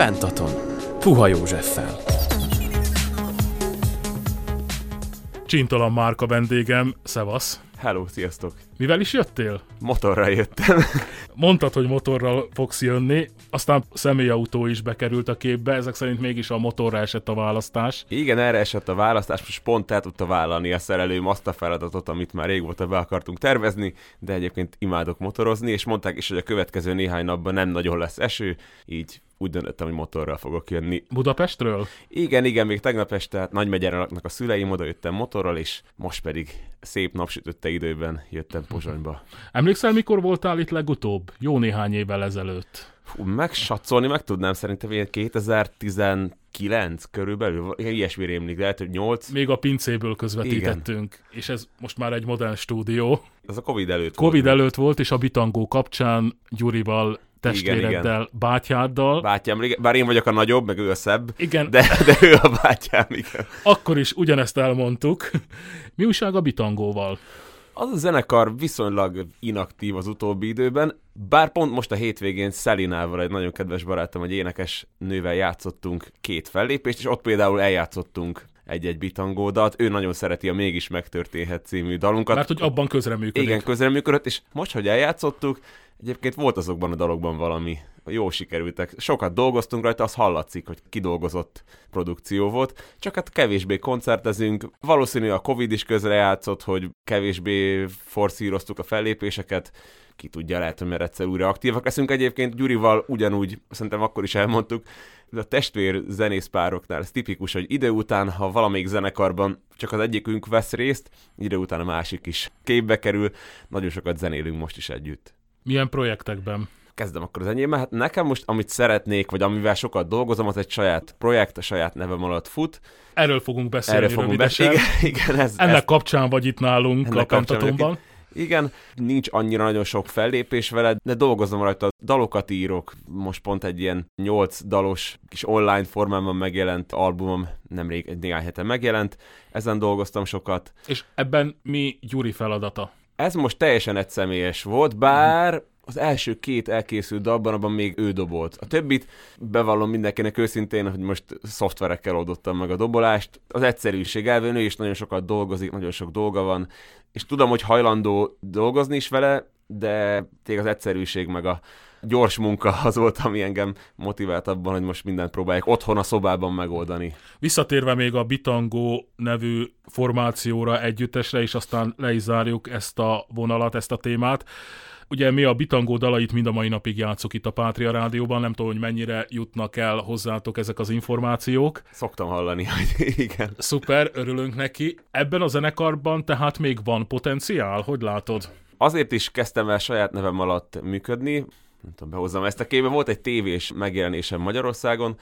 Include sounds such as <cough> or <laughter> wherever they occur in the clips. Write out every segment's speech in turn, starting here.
Pentaton. Puha Józseffel. Csintalan Márka vendégem, szevasz. Hello, sziasztok! Mivel is jöttél? Motorra jöttem. <laughs> Mondtad, hogy motorral fogsz jönni, aztán személyautó is bekerült a képbe, ezek szerint mégis a motorra esett a választás. Igen, erre esett a választás, most pont el tudta vállalni a szerelőm azt a feladatot, amit már régóta be akartunk tervezni, de egyébként imádok motorozni, és mondták is, hogy a következő néhány napban nem nagyon lesz eső, így úgy döntöttem, hogy motorral fogok jönni. Budapestről? Igen, igen, még tegnap este hát Nagymegyeren laknak a szüleim, oda jöttem motorral, és most pedig szép napsütötte időben jöttem Pozsonyba. Emlékszel, mikor voltál itt legutóbb? Jó néhány évvel ezelőtt. Fú, megsatszolni meg tudnám, szerintem ilyen 2019 körülbelül, ilyesmi rémlik, lehet, hogy 8. Még a pincéből közvetítettünk, Igen. és ez most már egy modern stúdió. Ez a Covid előtt Covid volt. előtt volt, és a Bitangó kapcsán Gyurival testvéreddel, igen, igen. bátyáddal. Bátyám, bár én vagyok a nagyobb, meg ő a szebb, igen. De, de ő a bátyám, igen. Akkor is ugyanezt elmondtuk. Mi újság a Bitangóval? Az a zenekar viszonylag inaktív az utóbbi időben, bár pont most a hétvégén Szelinával, egy nagyon kedves barátom, egy énekes nővel játszottunk két fellépést, és ott például eljátszottunk egy-egy bitangódat. Ő nagyon szereti a Mégis megtörténhet című dalunkat. Mert hogy abban közreműködik. Igen, közreműködött, és most, hogy eljátszottuk, Egyébként volt azokban a dalokban valami, jó sikerültek. Sokat dolgoztunk rajta, az hallatszik, hogy kidolgozott produkció volt, csak hát kevésbé koncertezünk. Valószínű a Covid is közrejátszott, hogy kevésbé forszíroztuk a fellépéseket, ki tudja, lehet, hogy mert egyszer újra aktívak leszünk. Egyébként Gyurival ugyanúgy, szerintem akkor is elmondtuk, de a testvér zenészpároknál ez tipikus, hogy idő után, ha valamelyik zenekarban csak az egyikünk vesz részt, idő után a másik is képbe kerül, nagyon sokat zenélünk most is együtt. Milyen projektekben? Kezdem akkor az enyém, hát nekem most, amit szeretnék, vagy amivel sokat dolgozom, az egy saját projekt, a saját nevem alatt fut. Erről fogunk beszélni Erről fogunk beszélni, igen, igen, ez, Ennek ez, kapcsán vagy itt nálunk a Pentatonban. Igen, nincs annyira nagyon sok fellépés veled, de dolgozom rajta, dalokat írok, most pont egy ilyen nyolc dalos kis online formában megjelent albumom, nemrég egy néhány hete megjelent, ezen dolgoztam sokat. És ebben mi Gyuri feladata? Ez most teljesen egyszemélyes volt, bár az első két elkészült dalban abban még ő dobolt. A többit bevallom mindenkinek őszintén, hogy most szoftverekkel oldottam meg a dobolást. Az egyszerűség elvén ő is nagyon sokat dolgozik, nagyon sok dolga van, és tudom, hogy hajlandó dolgozni is vele, de tényleg az egyszerűség meg a gyors munka az volt, ami engem motivált abban, hogy most mindent próbálják otthon a szobában megoldani. Visszatérve még a Bitangó nevű formációra, együttesre, és aztán le is zárjuk ezt a vonalat, ezt a témát. Ugye mi a Bitangó dalait mind a mai napig játszok itt a Pátria Rádióban, nem tudom, hogy mennyire jutnak el hozzátok ezek az információk. Szoktam hallani, <laughs> hogy igen. Szuper, örülünk neki. Ebben a zenekarban tehát még van potenciál, hogy látod? Azért is kezdtem el saját nevem alatt működni, nem tudom, behozzam ezt a képbe. Volt egy tévés megjelenésem Magyarországon,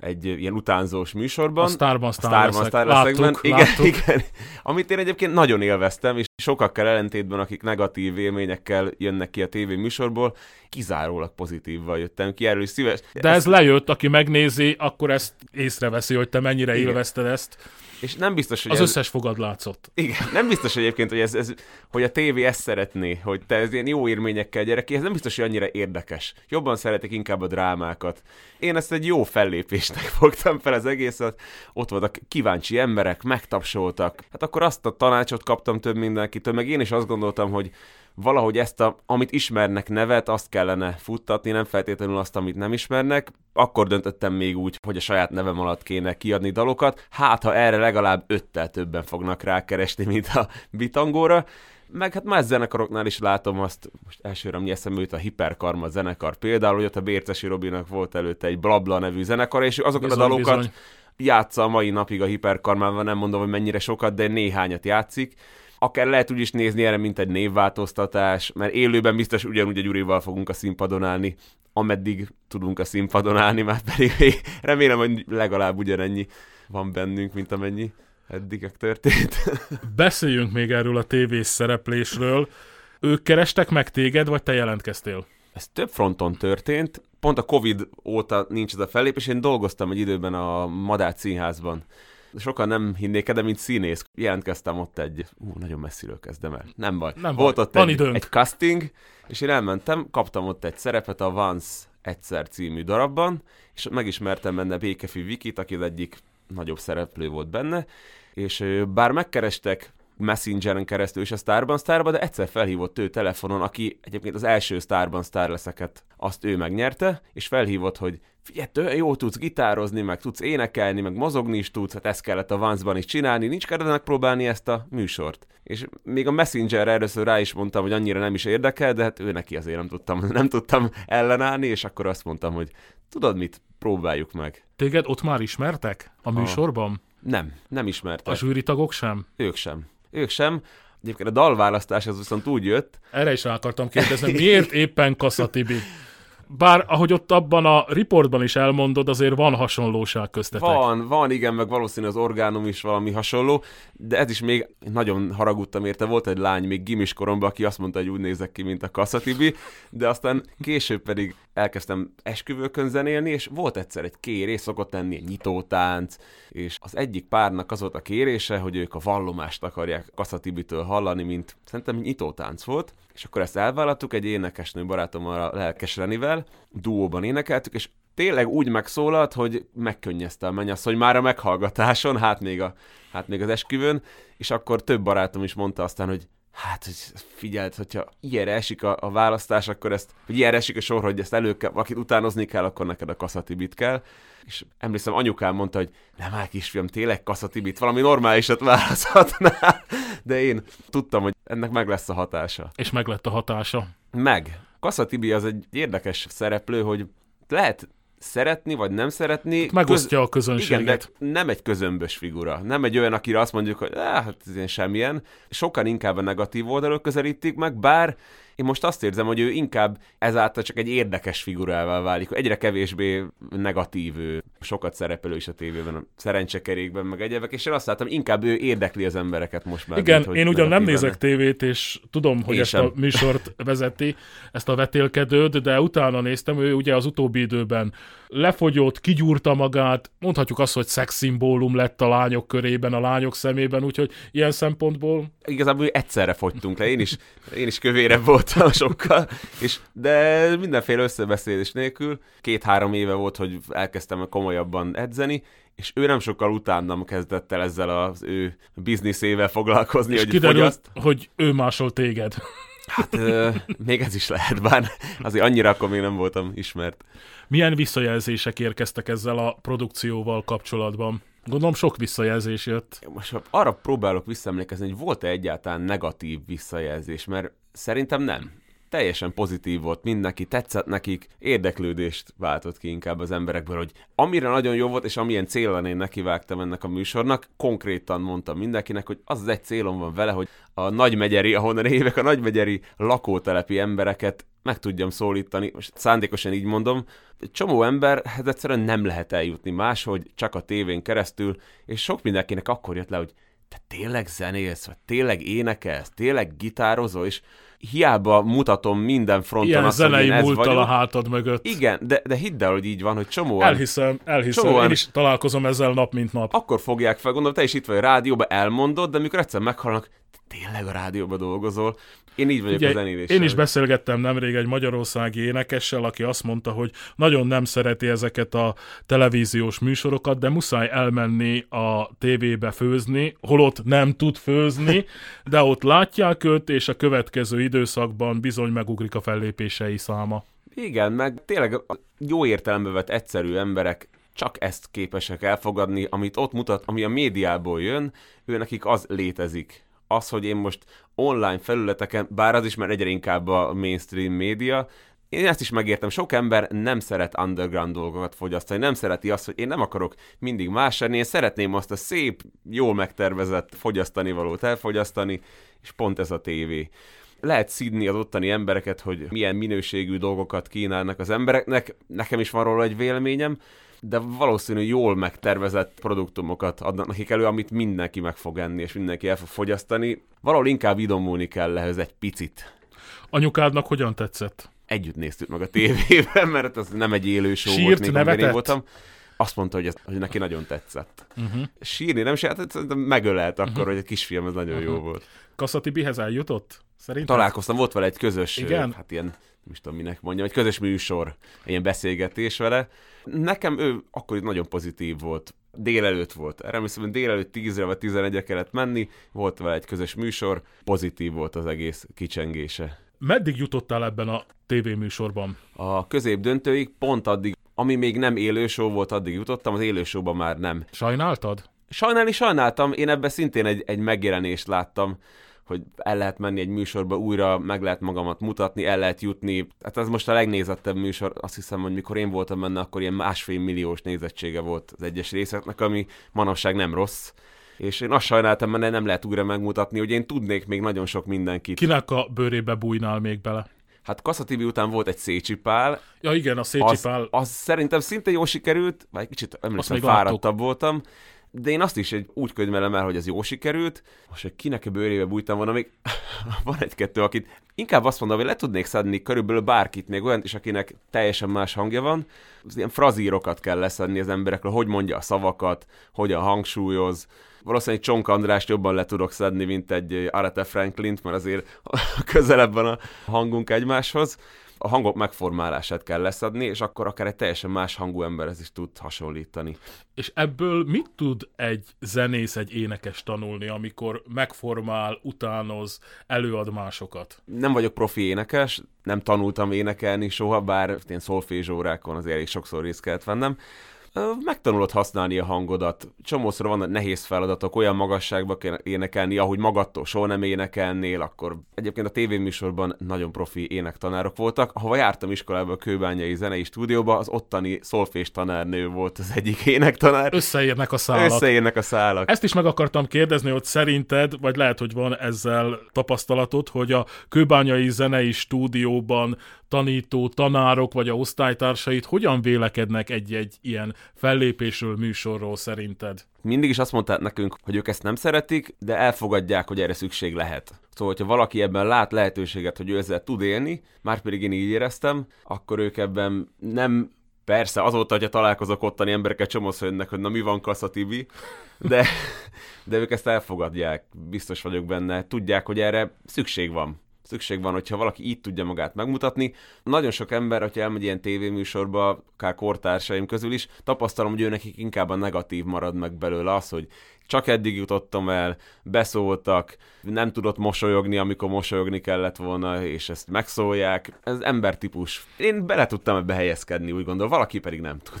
egy ilyen utánzós műsorban. A Starban, Star, leszek. Star láttuk, igen, láttuk. igen, amit én egyébként nagyon élveztem, és sokakkal ellentétben, akik negatív élményekkel jönnek ki a tévé műsorból, kizárólag pozitívval jöttem ki, erről is szíves. De ez, ez lejött, aki megnézi, akkor ezt észreveszi, hogy te mennyire igen. élvezted ezt. És nem biztos, hogy Az ez... összes fogad látszott. Igen, nem biztos egyébként, hogy, ez, ez, hogy a tévé ezt szeretné, hogy te ez ilyen jó érményekkel gyere ki, ez nem biztos, hogy annyira érdekes. Jobban szeretek inkább a drámákat. Én ezt egy jó fellépésnek <laughs> fogtam fel az egészet, ott voltak kíváncsi emberek, megtapsoltak. Hát akkor azt a tanácsot kaptam több mindenkitől, meg én is azt gondoltam, hogy valahogy ezt, a, amit ismernek nevet, azt kellene futtatni, nem feltétlenül azt, amit nem ismernek. Akkor döntöttem még úgy, hogy a saját nevem alatt kéne kiadni dalokat. Hát, ha erre legalább öttel többen fognak rákeresni, mint a bitangóra. Meg hát más zenekaroknál is látom azt, most elsőre ami eszembe jut a Hiperkarma zenekar például, hogy ott a Bércesi Robinak volt előtte egy Blabla nevű zenekar, és azokat bizony, a dalokat bizony. játsza a mai napig a Hiperkarmában, nem mondom, hogy mennyire sokat, de néhányat játszik akár lehet úgy is nézni erre, mint egy névváltoztatás, mert élőben biztos ugyanúgy a Gyurival fogunk a színpadon állni, ameddig tudunk a színpadon állni, már pedig remélem, hogy legalább ugyanennyi van bennünk, mint amennyi eddig történt. <laughs> Beszéljünk még erről a tévés szereplésről. Ők kerestek meg téged, vagy te jelentkeztél? Ez több fronton történt. Pont a Covid óta nincs ez a fellépés. Én dolgoztam egy időben a Madách Színházban sokan nem hinnék de mint színész jelentkeztem ott egy, ú, nagyon messziről kezdem el, nem baj. Nem Volt baj. ott Van egy, időnk. egy casting, és én elmentem, kaptam ott egy szerepet a Vance egyszer című darabban, és megismertem benne Békefi Vikit, aki az egyik nagyobb szereplő volt benne, és bár megkerestek Messengeren keresztül is a Starban Starba, de egyszer felhívott ő telefonon, aki egyébként az első Starban Star leszeket azt ő megnyerte, és felhívott, hogy figyelj, jó tudsz gitározni, meg tudsz énekelni, meg mozogni is tudsz, hát ezt kellett a Vance-ban is csinálni, nincs kedved megpróbálni ezt a műsort. És még a Messengerre először rá is mondtam, hogy annyira nem is érdekel, de hát ő neki azért nem tudtam, <laughs> nem tudtam ellenállni, és akkor azt mondtam, hogy tudod mit, próbáljuk meg. Téged ott már ismertek a műsorban? Nem, nem ismertek. A zsűritagok sem? Ők sem. Ők sem. Egyébként a dalválasztás az viszont úgy jött. Erre is rá akartam kérdezni, miért éppen Kassa Tibi? <laughs> Bár ahogy ott abban a riportban is elmondod, azért van hasonlóság köztetek. Van, van, igen, meg valószínű az orgánum is valami hasonló, de ez is még nagyon haragudtam érte. Volt egy lány még gimis koromban, aki azt mondta, hogy úgy nézek ki, mint a Kasszatibi, de aztán később pedig elkezdtem esküvőkön zenélni, és volt egyszer egy kérés, szokott lenni egy nyitótánc, és az egyik párnak az volt a kérése, hogy ők a vallomást akarják Kasszatibitől hallani, mint szerintem nyitótánc volt, és akkor ezt elvállaltuk egy énekesnő barátommal, a Lelkes Renivel, duóban énekeltük, és tényleg úgy megszólalt, hogy megkönnyezte a mennyasz, már a meghallgatáson, hát még, a, hát még az esküvőn, és akkor több barátom is mondta aztán, hogy hát, hogy figyeld, hogyha ilyenre esik a, a választás, akkor ezt, hogy ilyenre esik a sor, hogy ezt elő kell, akit utánozni kell, akkor neked a kaszatibit kell. És emlékszem, anyukám mondta, hogy nem már kisfiam, tényleg kaszatibit, valami normálisat választhatnál. De én tudtam, hogy ennek meg lesz a hatása. És meg lett a hatása. Meg. Kaszatibi az egy érdekes szereplő, hogy lehet szeretni, vagy nem szeretni. Megosztja a közönséget. Igen, de nem egy közömbös figura. Nem egy olyan, akire azt mondjuk, hogy hát ez ilyen semmilyen. Sokan inkább a negatív oldalról közelítik meg, bár én most azt érzem, hogy ő inkább ezáltal csak egy érdekes figurává válik, egyre kevésbé negatív ő, sokat szerepelő is a tévében, a szerencsekerékben, meg egyebek, és én azt láttam, inkább ő érdekli az embereket most már. Igen, mint, én ugyan nem nézek tévét, és tudom, hogy én ezt sem. a műsort <laughs> vezeti, ezt a vetélkedőt, de utána néztem, ő ugye az utóbbi időben lefogyott, kigyúrta magát, mondhatjuk azt, hogy szexszimbólum lett a lányok körében, a lányok szemében, úgyhogy ilyen szempontból... Igazából egyszerre fogytunk le, én is, én is kövére voltam sokkal, és, de mindenféle összebeszélés nélkül. Két-három éve volt, hogy elkezdtem komolyabban edzeni, és ő nem sokkal utánam kezdett el ezzel az ő bizniszével foglalkozni, és hogy kiderült, fogyaszt. hogy ő másol téged. Hát euh, még ez is lehet, bár azért annyira akkor még nem voltam ismert. Milyen visszajelzések érkeztek ezzel a produkcióval kapcsolatban? Gondolom sok visszajelzés jött. Most arra próbálok visszaemlékezni, hogy volt-e egyáltalán negatív visszajelzés, mert szerintem nem teljesen pozitív volt, mindenki tetszett nekik, érdeklődést váltott ki inkább az emberekből, hogy amire nagyon jó volt, és amilyen célra én nekivágtam ennek a műsornak, konkrétan mondtam mindenkinek, hogy az az egy célom van vele, hogy a nagymegyeri, ahonnan évek a nagymegyeri lakótelepi embereket meg tudjam szólítani, most szándékosan így mondom, egy csomó ember, hát egyszerűen nem lehet eljutni máshogy, csak a tévén keresztül, és sok mindenkinek akkor jött le, hogy te tényleg zenélsz, vagy tényleg énekelsz, tényleg gitározol, és hiába mutatom minden fronton Ilyen azt, zenei hogy én ez a hátad mögött. Igen, de, de hidd el, hogy így van, hogy csomó Elhiszem, elhiszem. Csomóan- Én is találkozom ezzel nap, mint nap. akkor fogják fel, gondolom, te is itt vagy a rádióban, elmondod, de amikor egyszer meghalnak, tényleg a rádióban dolgozol. Én így vagyok Ugye, a zenéléssel. én is beszélgettem nemrég egy magyarországi énekessel, aki azt mondta, hogy nagyon nem szereti ezeket a televíziós műsorokat, de muszáj elmenni a tévébe főzni, holott nem tud főzni, <laughs> de ott látják őt, és a következő időszakban bizony megugrik a fellépései száma. Igen, meg tényleg jó értelembe vett egyszerű emberek csak ezt képesek elfogadni, amit ott mutat, ami a médiából jön, ő nekik az létezik. Az, hogy én most online felületeken, bár az is már egyre inkább a mainstream média, én ezt is megértem, sok ember nem szeret underground dolgokat fogyasztani, nem szereti azt, hogy én nem akarok mindig más lenni, én szeretném azt a szép, jól megtervezett fogyasztani valót elfogyasztani, és pont ez a tévé. Lehet szidni az ottani embereket, hogy milyen minőségű dolgokat kínálnak az embereknek. Nekem is van róla egy véleményem, de valószínű jól megtervezett produktumokat adnak nekik elő, amit mindenki meg fog enni, és mindenki el fog fogyasztani. Valahol inkább idomulni kell ehhez egy picit. Anyukádnak hogyan tetszett? Együtt néztük meg a tévében, <laughs> mert az nem egy élő show Sírt, volt még, én voltam. Azt mondta, hogy, ez, hogy neki nagyon tetszett. Uh-huh. Sírni nem se, hát megölelt akkor, hogy egy kisfiam, ez nagyon jó volt. Kasszatibihez eljutott? Szerintem? Találkoztam, volt vele egy közös, Igen? hát ilyen nem is tudom minek mondjam, egy közös műsor, egy ilyen beszélgetés vele. Nekem ő akkor nagyon pozitív volt. Délelőtt volt. Erre hiszem, délelőtt 10 vagy 11 kellett menni, volt vele egy közös műsor, pozitív volt az egész kicsengése. Meddig jutottál ebben a tévéműsorban? A közép döntőig pont addig, ami még nem élőshow volt, addig jutottam, az élőshowban már nem. Sajnáltad? Sajnálni sajnáltam, én ebben szintén egy, egy megjelenést láttam, hogy el lehet menni egy műsorba, újra meg lehet magamat mutatni, el lehet jutni. Hát ez most a legnézettebb műsor, azt hiszem, hogy mikor én voltam benne, akkor ilyen másfél milliós nézettsége volt az egyes részeknek, ami manapság nem rossz. És én azt sajnáltam, mert nem lehet újra megmutatni, hogy én tudnék még nagyon sok mindenkit. Kinek a bőrébe bújnál még bele? Hát Kassa TV után volt egy Szécsi Pál. Ja igen, a Szécsi Pál. Az, az szerintem szinte jó sikerült, vagy kicsit emlékszem, fáradtabb láttuk. voltam de én azt is egy, úgy könyvelem el, hogy ez jó sikerült. Most, hogy kinek a bőrébe bújtam volna, még <laughs> van egy-kettő, akit inkább azt mondom, hogy le tudnék szedni körülbelül bárkit, még olyan is, akinek teljesen más hangja van. Az ilyen frazírokat kell leszedni az emberekről, hogy mondja a szavakat, hogyan hangsúlyoz. Valószínűleg Csonk Andrást jobban le tudok szedni, mint egy Arete Franklin, mert azért <laughs> közelebb van a hangunk egymáshoz a hangok megformálását kell leszedni, és akkor akár egy teljesen más hangú emberhez is tud hasonlítani. És ebből mit tud egy zenész, egy énekes tanulni, amikor megformál, utánoz, előad másokat? Nem vagyok profi énekes, nem tanultam énekelni soha, bár én szolfézsórákon azért elég sokszor részt kellett vennem, megtanulod használni a hangodat. Csomószor vannak nehéz feladatok, olyan magasságba kell énekelni, ahogy magadtól soha nem énekelnél, akkor egyébként a tévéműsorban nagyon profi énektanárok voltak. Ahova jártam iskolába a Kőbányai Zenei Stúdióba, az ottani szolfés tanárnő volt az egyik énektanár. Összeérnek a szálak. Összeérnek a szálak. Ezt is meg akartam kérdezni, hogy szerinted, vagy lehet, hogy van ezzel tapasztalatod, hogy a Kőbányai Zenei Stúdióban tanító tanárok vagy a osztálytársait hogyan vélekednek egy-egy ilyen fellépésről, műsorról szerinted? Mindig is azt mondták nekünk, hogy ők ezt nem szeretik, de elfogadják, hogy erre szükség lehet. Szóval, hogyha valaki ebben lát lehetőséget, hogy ő ezzel tud élni, már pedig én így éreztem, akkor ők ebben nem Persze, azóta, hogyha találkozok ottani embereket, csomószor jönnek, hogy na mi van Kassa Tibi, de, de ők ezt elfogadják, biztos vagyok benne, tudják, hogy erre szükség van szükség van, hogyha valaki így tudja magát megmutatni. Nagyon sok ember, hogyha elmegy ilyen tévéműsorba, akár kortársaim közül is, tapasztalom, hogy ő nekik inkább a negatív marad meg belőle az, hogy csak eddig jutottam el, beszóltak, nem tudott mosolyogni, amikor mosolyogni kellett volna, és ezt megszólják. Ez embertípus. Én bele tudtam ebbe helyezkedni, úgy gondol, valaki pedig nem tud.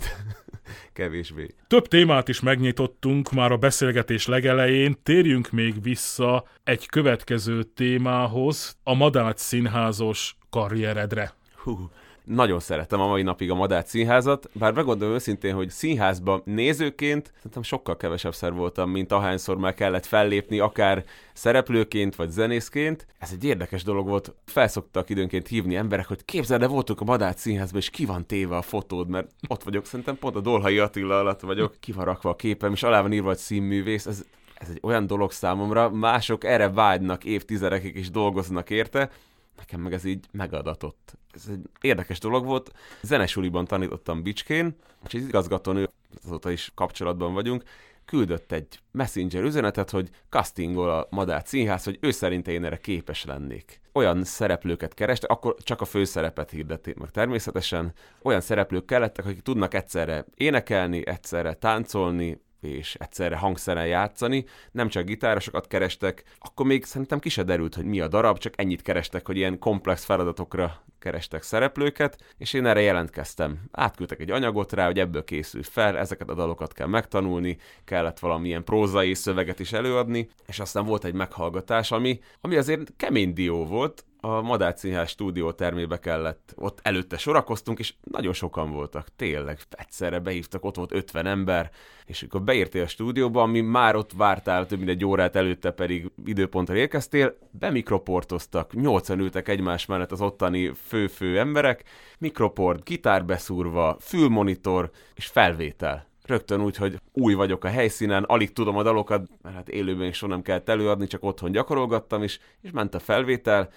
Kevésbé. Több témát is megnyitottunk már a beszélgetés legelején, térjünk még vissza egy következő témához, a Madách színházos karrieredre. Hú, nagyon szeretem a mai napig a Madách színházat, bár megmondom őszintén, hogy színházban nézőként szerintem sokkal kevesebb voltam, mint ahányszor már kellett fellépni, akár szereplőként vagy zenészként. Ez egy érdekes dolog volt. Felszoktak időnként hívni emberek, hogy képzeld, de voltunk a Madách színházban, és ki van téve a fotód, mert ott vagyok, szerintem pont a Dolhai Attila alatt vagyok, ki van rakva a képem, és alá van írva, hogy színművész. Ez ez egy olyan dolog számomra, mások erre vágynak évtizedekig és dolgoznak érte, nekem meg ez így megadatott. Ez egy érdekes dolog volt. Zenesuliban tanítottam Bicskén, és az igazgatónő, azóta is kapcsolatban vagyunk, küldött egy messenger üzenetet, hogy castingol a Madár Színház, hogy ő szerint én erre képes lennék. Olyan szereplőket kereste, akkor csak a főszerepet hirdették meg természetesen. Olyan szereplők kellettek, akik tudnak egyszerre énekelni, egyszerre táncolni, és egyszerre hangszeren játszani, nem csak gitárosokat kerestek, akkor még szerintem ki se derült, hogy mi a darab, csak ennyit kerestek, hogy ilyen komplex feladatokra kerestek szereplőket, és én erre jelentkeztem. Átküldtek egy anyagot rá, hogy ebből készül fel, ezeket a dalokat kell megtanulni, kellett valamilyen prózai szöveget is előadni, és aztán volt egy meghallgatás, ami, ami azért kemény dió volt, a Madách Színház stúdió termébe kellett, ott előtte sorakoztunk, és nagyon sokan voltak, tényleg, egyszerre behívtak, ott volt 50 ember, és akkor beértél a stúdióba, ami már ott vártál több mint egy órát előtte pedig időpontra érkeztél, bemikroportoztak, nyolcan ültek egymás mellett az ottani fő-fő emberek, mikroport, gitár beszúrva, fülmonitor és felvétel. Rögtön úgy, hogy új vagyok a helyszínen, alig tudom a dalokat, mert hát élőben is soha nem kellett előadni, csak otthon gyakorolgattam is, és ment a felvétel,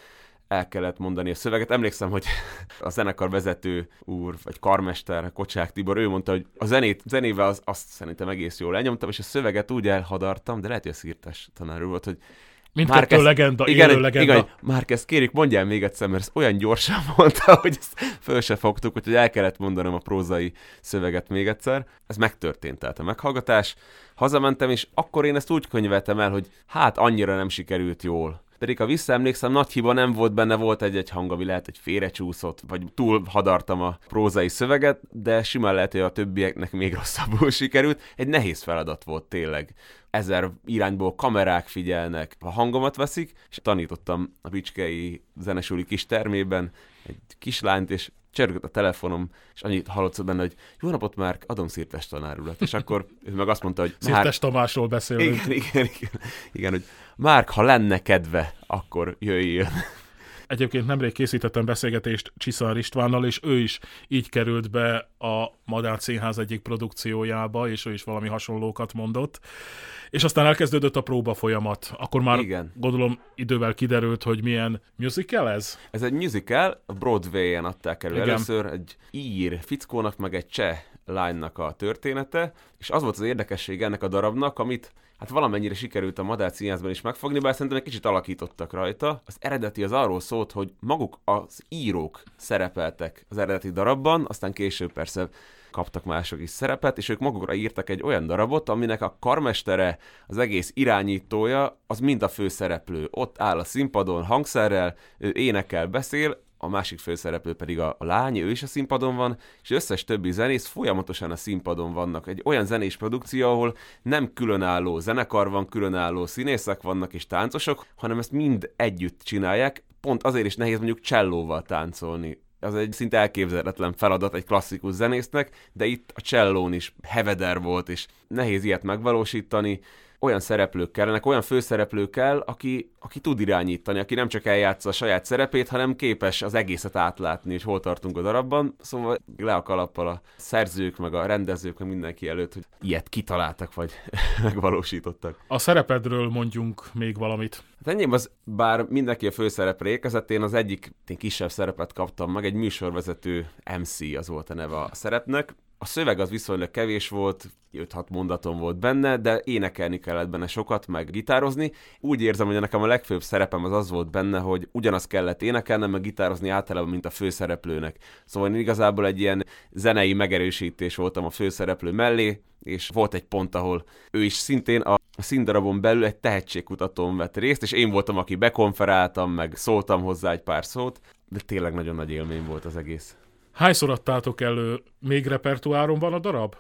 el kellett mondani a szöveget. Emlékszem, hogy <laughs> a zenekar vezető úr, vagy karmester, Kocsák Tibor, ő mondta, hogy a zenét, zenével az, azt szerintem egész jól lenyomtam, és a szöveget úgy elhadartam, de lehet, hogy a szírtás tanár volt, hogy Mindkettő Márquez- legenda, igen, élő legenda. Igen, már ezt kérjük, mondjál még egyszer, mert ezt olyan gyorsan <laughs> mondta, hogy ezt föl se fogtuk, úgyhogy el kellett mondanom a prózai szöveget még egyszer. Ez megtörtént, tehát a meghallgatás. Hazamentem, és akkor én ezt úgy könyveltem el, hogy hát annyira nem sikerült jól. Pedig ha visszaemlékszem, nagy hiba nem volt benne, volt egy-egy hang, ami lehet, hogy félrecsúszott, vagy túl hadartam a prózai szöveget, de simán lehet, hogy a többieknek még rosszabbul <laughs> sikerült. Egy nehéz feladat volt tényleg. Ezer irányból kamerák figyelnek, a hangomat veszik, és tanítottam a Bicskei zenesúli kis termében egy kislányt, és csörgött a telefonom, és annyit hallott benne, hogy jó napot már, adom Szirtes tanár urat. És akkor ő meg azt mondta, hogy Szirtes Tamásról beszélünk. igen, igen, igen, igen, hogy Márk, ha lenne kedve, akkor jöjjön. Egyébként nemrég készítettem beszélgetést Csiszar Istvánnal, és ő is így került be a Madár Színház egyik produkciójába, és ő is valami hasonlókat mondott. És aztán elkezdődött a próba folyamat. Akkor már Igen. gondolom idővel kiderült, hogy milyen musical ez? Ez egy musical, Broadway-en adták elő Igen. először, egy ír fickónak, meg egy cseh lánynak a története, és az volt az érdekesség ennek a darabnak, amit hát valamennyire sikerült a Madár Színházban is megfogni, bár szerintem egy kicsit alakítottak rajta. Az eredeti az arról szólt, hogy maguk az írók szerepeltek az eredeti darabban, aztán később persze kaptak mások is szerepet, és ők magukra írtak egy olyan darabot, aminek a karmestere, az egész irányítója, az mind a főszereplő. Ott áll a színpadon hangszerrel, ő énekel, beszél, a másik főszereplő pedig a, a lány, ő is a színpadon van, és összes többi zenész folyamatosan a színpadon vannak. Egy olyan zenés produkció, ahol nem különálló zenekar van, különálló színészek vannak és táncosok, hanem ezt mind együtt csinálják. Pont azért is nehéz mondjuk csellóval táncolni. Az egy szinte elképzelhetetlen feladat egy klasszikus zenésznek, de itt a csellón is heveder volt, és nehéz ilyet megvalósítani olyan szereplők kellenek, olyan főszereplő kell, aki, aki tud irányítani, aki nem csak eljátsza a saját szerepét, hanem képes az egészet átlátni, hogy hol tartunk a darabban. Szóval le a kalappal a szerzők, meg a rendezők, meg mindenki előtt, hogy ilyet kitaláltak, vagy <laughs> megvalósítottak. A szerepedről mondjunk még valamit. Hát enyém az, bár mindenki a főszerepre érkezett, én az egyik én kisebb szerepet kaptam meg, egy műsorvezető MC az volt a neve a szerepnek. A szöveg az viszonylag kevés volt, 5-6 mondatom volt benne, de énekelni kellett benne sokat, meg gitározni. Úgy érzem, hogy nekem a legfőbb szerepem az az volt benne, hogy ugyanazt kellett énekelnem, meg gitározni általában, mint a főszereplőnek. Szóval én igazából egy ilyen zenei megerősítés voltam a főszereplő mellé, és volt egy pont, ahol ő is szintén a színdarabon belül egy tehetségkutatón vett részt, és én voltam, aki bekonferáltam, meg szóltam hozzá egy pár szót, de tényleg nagyon nagy élmény volt az egész. Hányszor adtátok elő? Még repertoáron van a darab?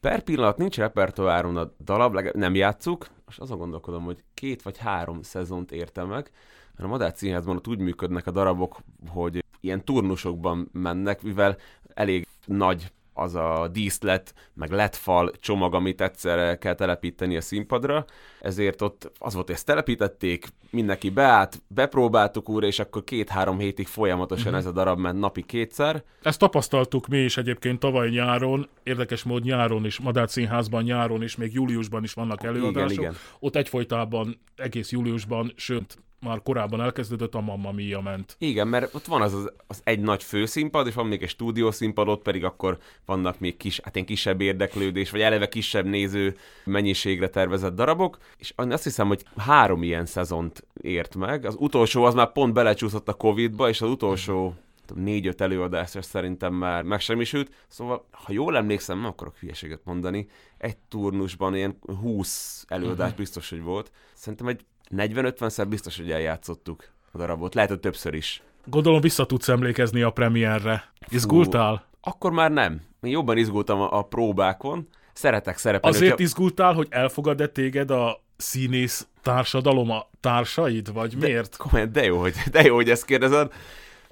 Per pillanat nincs repertoáron a legalább nem játszuk, és azon gondolkodom, hogy két vagy három szezont értem meg, mert a Madár Színházban ott úgy működnek a darabok, hogy ilyen turnusokban mennek, mivel elég nagy az a díszlet, meg letfal csomag, amit egyszerre kell telepíteni a színpadra, ezért ott az volt, hogy ezt telepítették, mindenki beállt, bepróbáltuk újra, és akkor két-három hétig folyamatosan Mhm. ez a darab ment napi kétszer. Ezt tapasztaltuk mi is egyébként tavaly nyáron, érdekes mód nyáron is, Madár Színházban nyáron is, még júliusban is vannak előadások. Igen, igen. Ott egyfolytában, egész júliusban, sőt, már korábban elkezdődött, a Mamma Mia ment. Igen, mert ott van az, az, az egy nagy főszínpad, és van még egy stúdiószínpad, ott pedig akkor vannak még kis, hát én kisebb érdeklődés, vagy eleve kisebb néző mennyiségre tervezett darabok, és azt hiszem, hogy három ilyen szezont ért meg. Az utolsó az már pont belecsúszott a Covid-ba, és az utolsó négy-öt előadásra szerintem már megsemmisült. Szóval, ha jól emlékszem, nem akarok hülyeséget mondani, egy turnusban ilyen 20 előadás uh-huh. biztos, hogy volt. Szerintem egy 40-50-szer biztos, hogy eljátszottuk a darabot. Lehet, hogy többször is. Gondolom vissza tudsz emlékezni a premierre. Izgultál? Akkor már nem. Én jobban izgultam a, a próbákon. Szeretek szerepelni. Azért hogyha- izgultál, hogy elfogad-e téged a színész társadalom a társaid, vagy de, miért? Komolyan, de jó, hogy, de jó, hogy ezt kérdezed.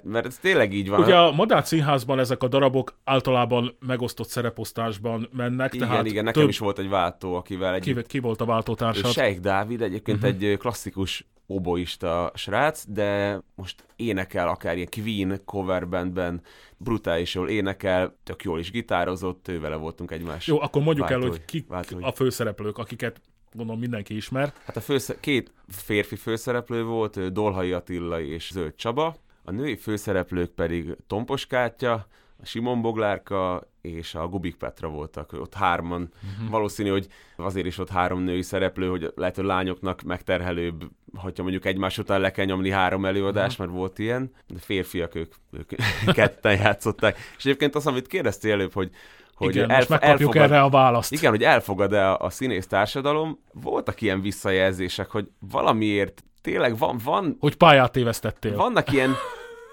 Mert ez tényleg így van. Ugye a Madár Színházban ezek a darabok általában megosztott szereposztásban mennek, igen, tehát igen, nekem több... is volt egy váltó, akivel egy ki, ki volt a váltótársad? Sejk Dávid egyébként uh-huh. egy klasszikus oboista srác, de most énekel akár ilyen Queen cover bandben, brutális jól énekel, tök jól is gitározott, ővele voltunk egymás. Jó, akkor mondjuk el, váltói- hogy kik váltói. a főszereplők, akiket gondolom mindenki ismer. Hát a fősze- két férfi főszereplő volt, Dolhai Attila és Zöld Csaba, a női főszereplők pedig Tompos Kátya, Simon Boglárka és a Gubik Petra voltak, ott hárman. Uh-huh. Valószínű, hogy azért is ott három női szereplő, hogy lehet, hogy lányoknak megterhelőbb, hogyha mondjuk egymás után le kell nyomni három előadást, uh-huh. mert volt ilyen, de férfiak ők, ők <laughs> ketten játszották. És egyébként az, amit kérdeztél előbb, hogy hogy igen, elf- megkapjuk elfogad, erre a választ. Igen, hogy elfogad-e a, a színész társadalom. Voltak ilyen visszajelzések, hogy valamiért tényleg van... van hogy pályát tévesztettél. Vannak ilyen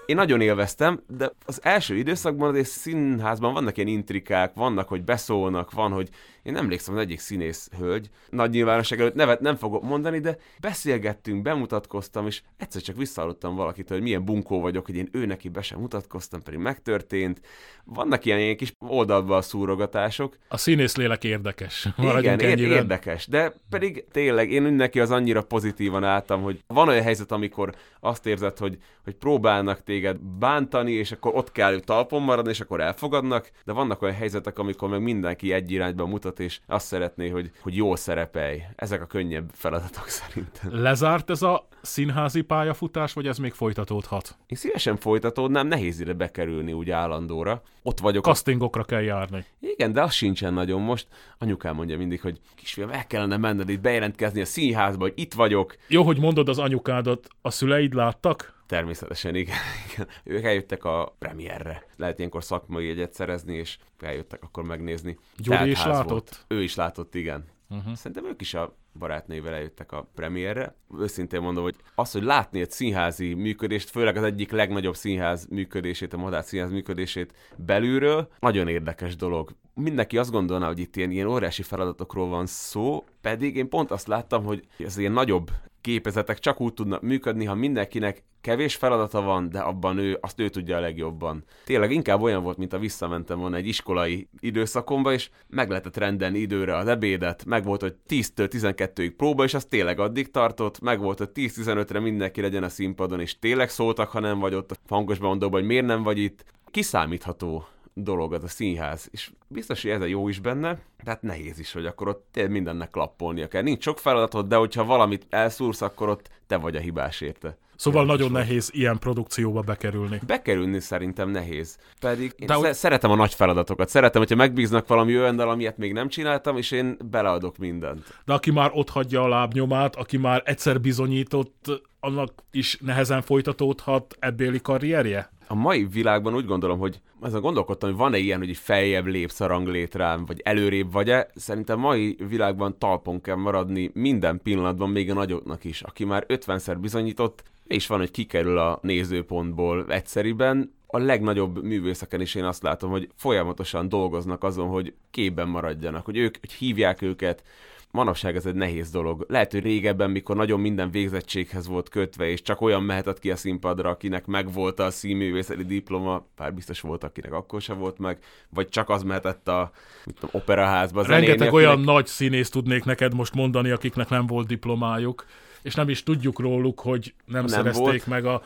én nagyon élveztem, de az első időszakban az színházban vannak ilyen intrikák, vannak, hogy beszólnak, van, hogy én emlékszem az egyik színész hölgy, nagy nyilvánosság előtt nevet nem fogok mondani, de beszélgettünk, bemutatkoztam, és egyszer csak visszahallottam valakit, hogy milyen bunkó vagyok, hogy én ő neki be sem mutatkoztam, pedig megtörtént. Vannak ilyen, ilyen kis oldalba a szúrogatások. A színész lélek érdekes. Igen, ér- érdekes, de pedig tényleg én neki az annyira pozitívan álltam, hogy van olyan helyzet, amikor azt érzed, hogy, hogy próbálnak téged bántani, és akkor ott kell talpon maradni, és akkor elfogadnak, de vannak olyan helyzetek, amikor meg mindenki egy irányba mutat, és azt szeretné, hogy, hogy jól szerepelj. Ezek a könnyebb feladatok szerintem. Lezárt ez a színházi pályafutás, vagy ez még folytatódhat? Én szívesen folytatódnám, nehéz ide bekerülni úgy állandóra. Ott vagyok. Castingokra kell járni. Igen, de az sincsen nagyon most. Anyukám mondja mindig, hogy kisfiam, el kellene menned itt bejelentkezni a színházba, hogy itt vagyok. Jó, hogy mondod az anyukádat, a szüleid láttak? Természetesen, igen. <laughs> igen. Ők eljöttek a premierre. Lehet ilyenkor szakmai jegyet szerezni, és eljöttek akkor megnézni. Gyuri is látott? Volt. Ő is látott, igen. Uh-huh. Szerintem ők is a barátnővel eljöttek a premierre. Őszintén mondom, hogy az, hogy látni egy színházi működést, főleg az egyik legnagyobb színház működését, a Madách Színház működését belülről, nagyon érdekes dolog. Mindenki azt gondolná, hogy itt ilyen, ilyen óriási feladatokról van szó, pedig én pont azt láttam, hogy ez ilyen nagyobb gépezetek csak úgy tudnak működni, ha mindenkinek kevés feladata van, de abban ő, azt ő tudja a legjobban. Tényleg inkább olyan volt, mint a visszamentem volna egy iskolai időszakomba, és meg lehetett rendelni időre az ebédet, meg volt, hogy 10-től 12-ig próba, és az tényleg addig tartott, meg volt, hogy 10-15-re mindenki legyen a színpadon, és tényleg szóltak, ha nem vagy ott a hangos bemondóban, hogy miért nem vagy itt. Kiszámítható dolog az a színház, és biztos, hogy ez a jó is benne, tehát nehéz is, hogy akkor ott mindennek klappolnia kell. Nincs sok feladatod, de hogyha valamit elszúrsz, akkor ott te vagy a hibás érte. Szóval Én nagyon nehéz ilyen produkcióba bekerülni. Bekerülni szerintem nehéz. Pedig én De sz- szeretem a nagy feladatokat. Szeretem, hogyha megbíznak valami olyannal, amilyet még nem csináltam, és én beleadok mindent. De aki már ott hagyja a lábnyomát, aki már egyszer bizonyított, annak is nehezen folytatódhat ebbéli karrierje? A mai világban úgy gondolom, hogy a gondolkodtam, hogy van-e ilyen, hogy feljebb lépsz a ranglétrán, vagy előrébb vagy-e. Szerintem mai világban talpon kell maradni minden pillanatban, még a nagyoknak is. Aki már 50-szer bizonyított, és van, hogy kikerül a nézőpontból egyszeriben, a legnagyobb művészeken is én azt látom, hogy folyamatosan dolgoznak azon, hogy képben maradjanak, hogy ők hogy hívják őket, manapság ez egy nehéz dolog. Lehet, hogy régebben, mikor nagyon minden végzettséghez volt kötve, és csak olyan mehetett ki a színpadra, akinek megvolt a színművészeti diploma, pár biztos volt, akinek akkor sem volt meg, vagy csak az mehetett a tudom, operaházba. Rengeteg zenélni, olyan akinek... nagy színész tudnék neked most mondani, akiknek nem volt diplomájuk, és nem is tudjuk róluk, hogy nem, nem szerezték volt. meg a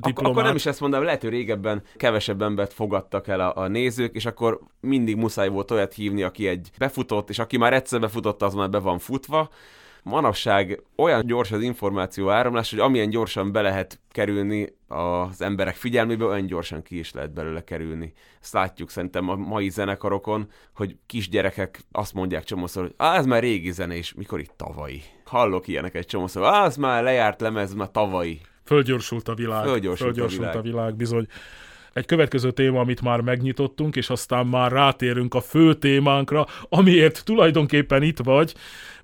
diplomát. Akkor nem is ezt mondom, lehet, hogy régebben kevesebb embert fogadtak el a, a nézők, és akkor mindig muszáj volt olyat hívni, aki egy befutott, és aki már egyszer befutott, az már be van futva. Manapság olyan gyors az információ áramlás, hogy amilyen gyorsan be lehet kerülni az emberek figyelmébe, olyan gyorsan ki is lehet belőle kerülni. Ezt látjuk szerintem a mai zenekarokon, hogy kisgyerekek azt mondják csomószor, hogy ah, ez már régi zene, és mikor itt tavalyi. Hallok ilyenek egy csomószor, ah, ez már lejárt lemez, már tavalyi. Fölgyorsult a világ. Fölgyorsult, Fölgyorsult a, világ. a világ, bizony. Egy következő téma, amit már megnyitottunk, és aztán már rátérünk a fő témánkra, amiért tulajdonképpen itt vagy.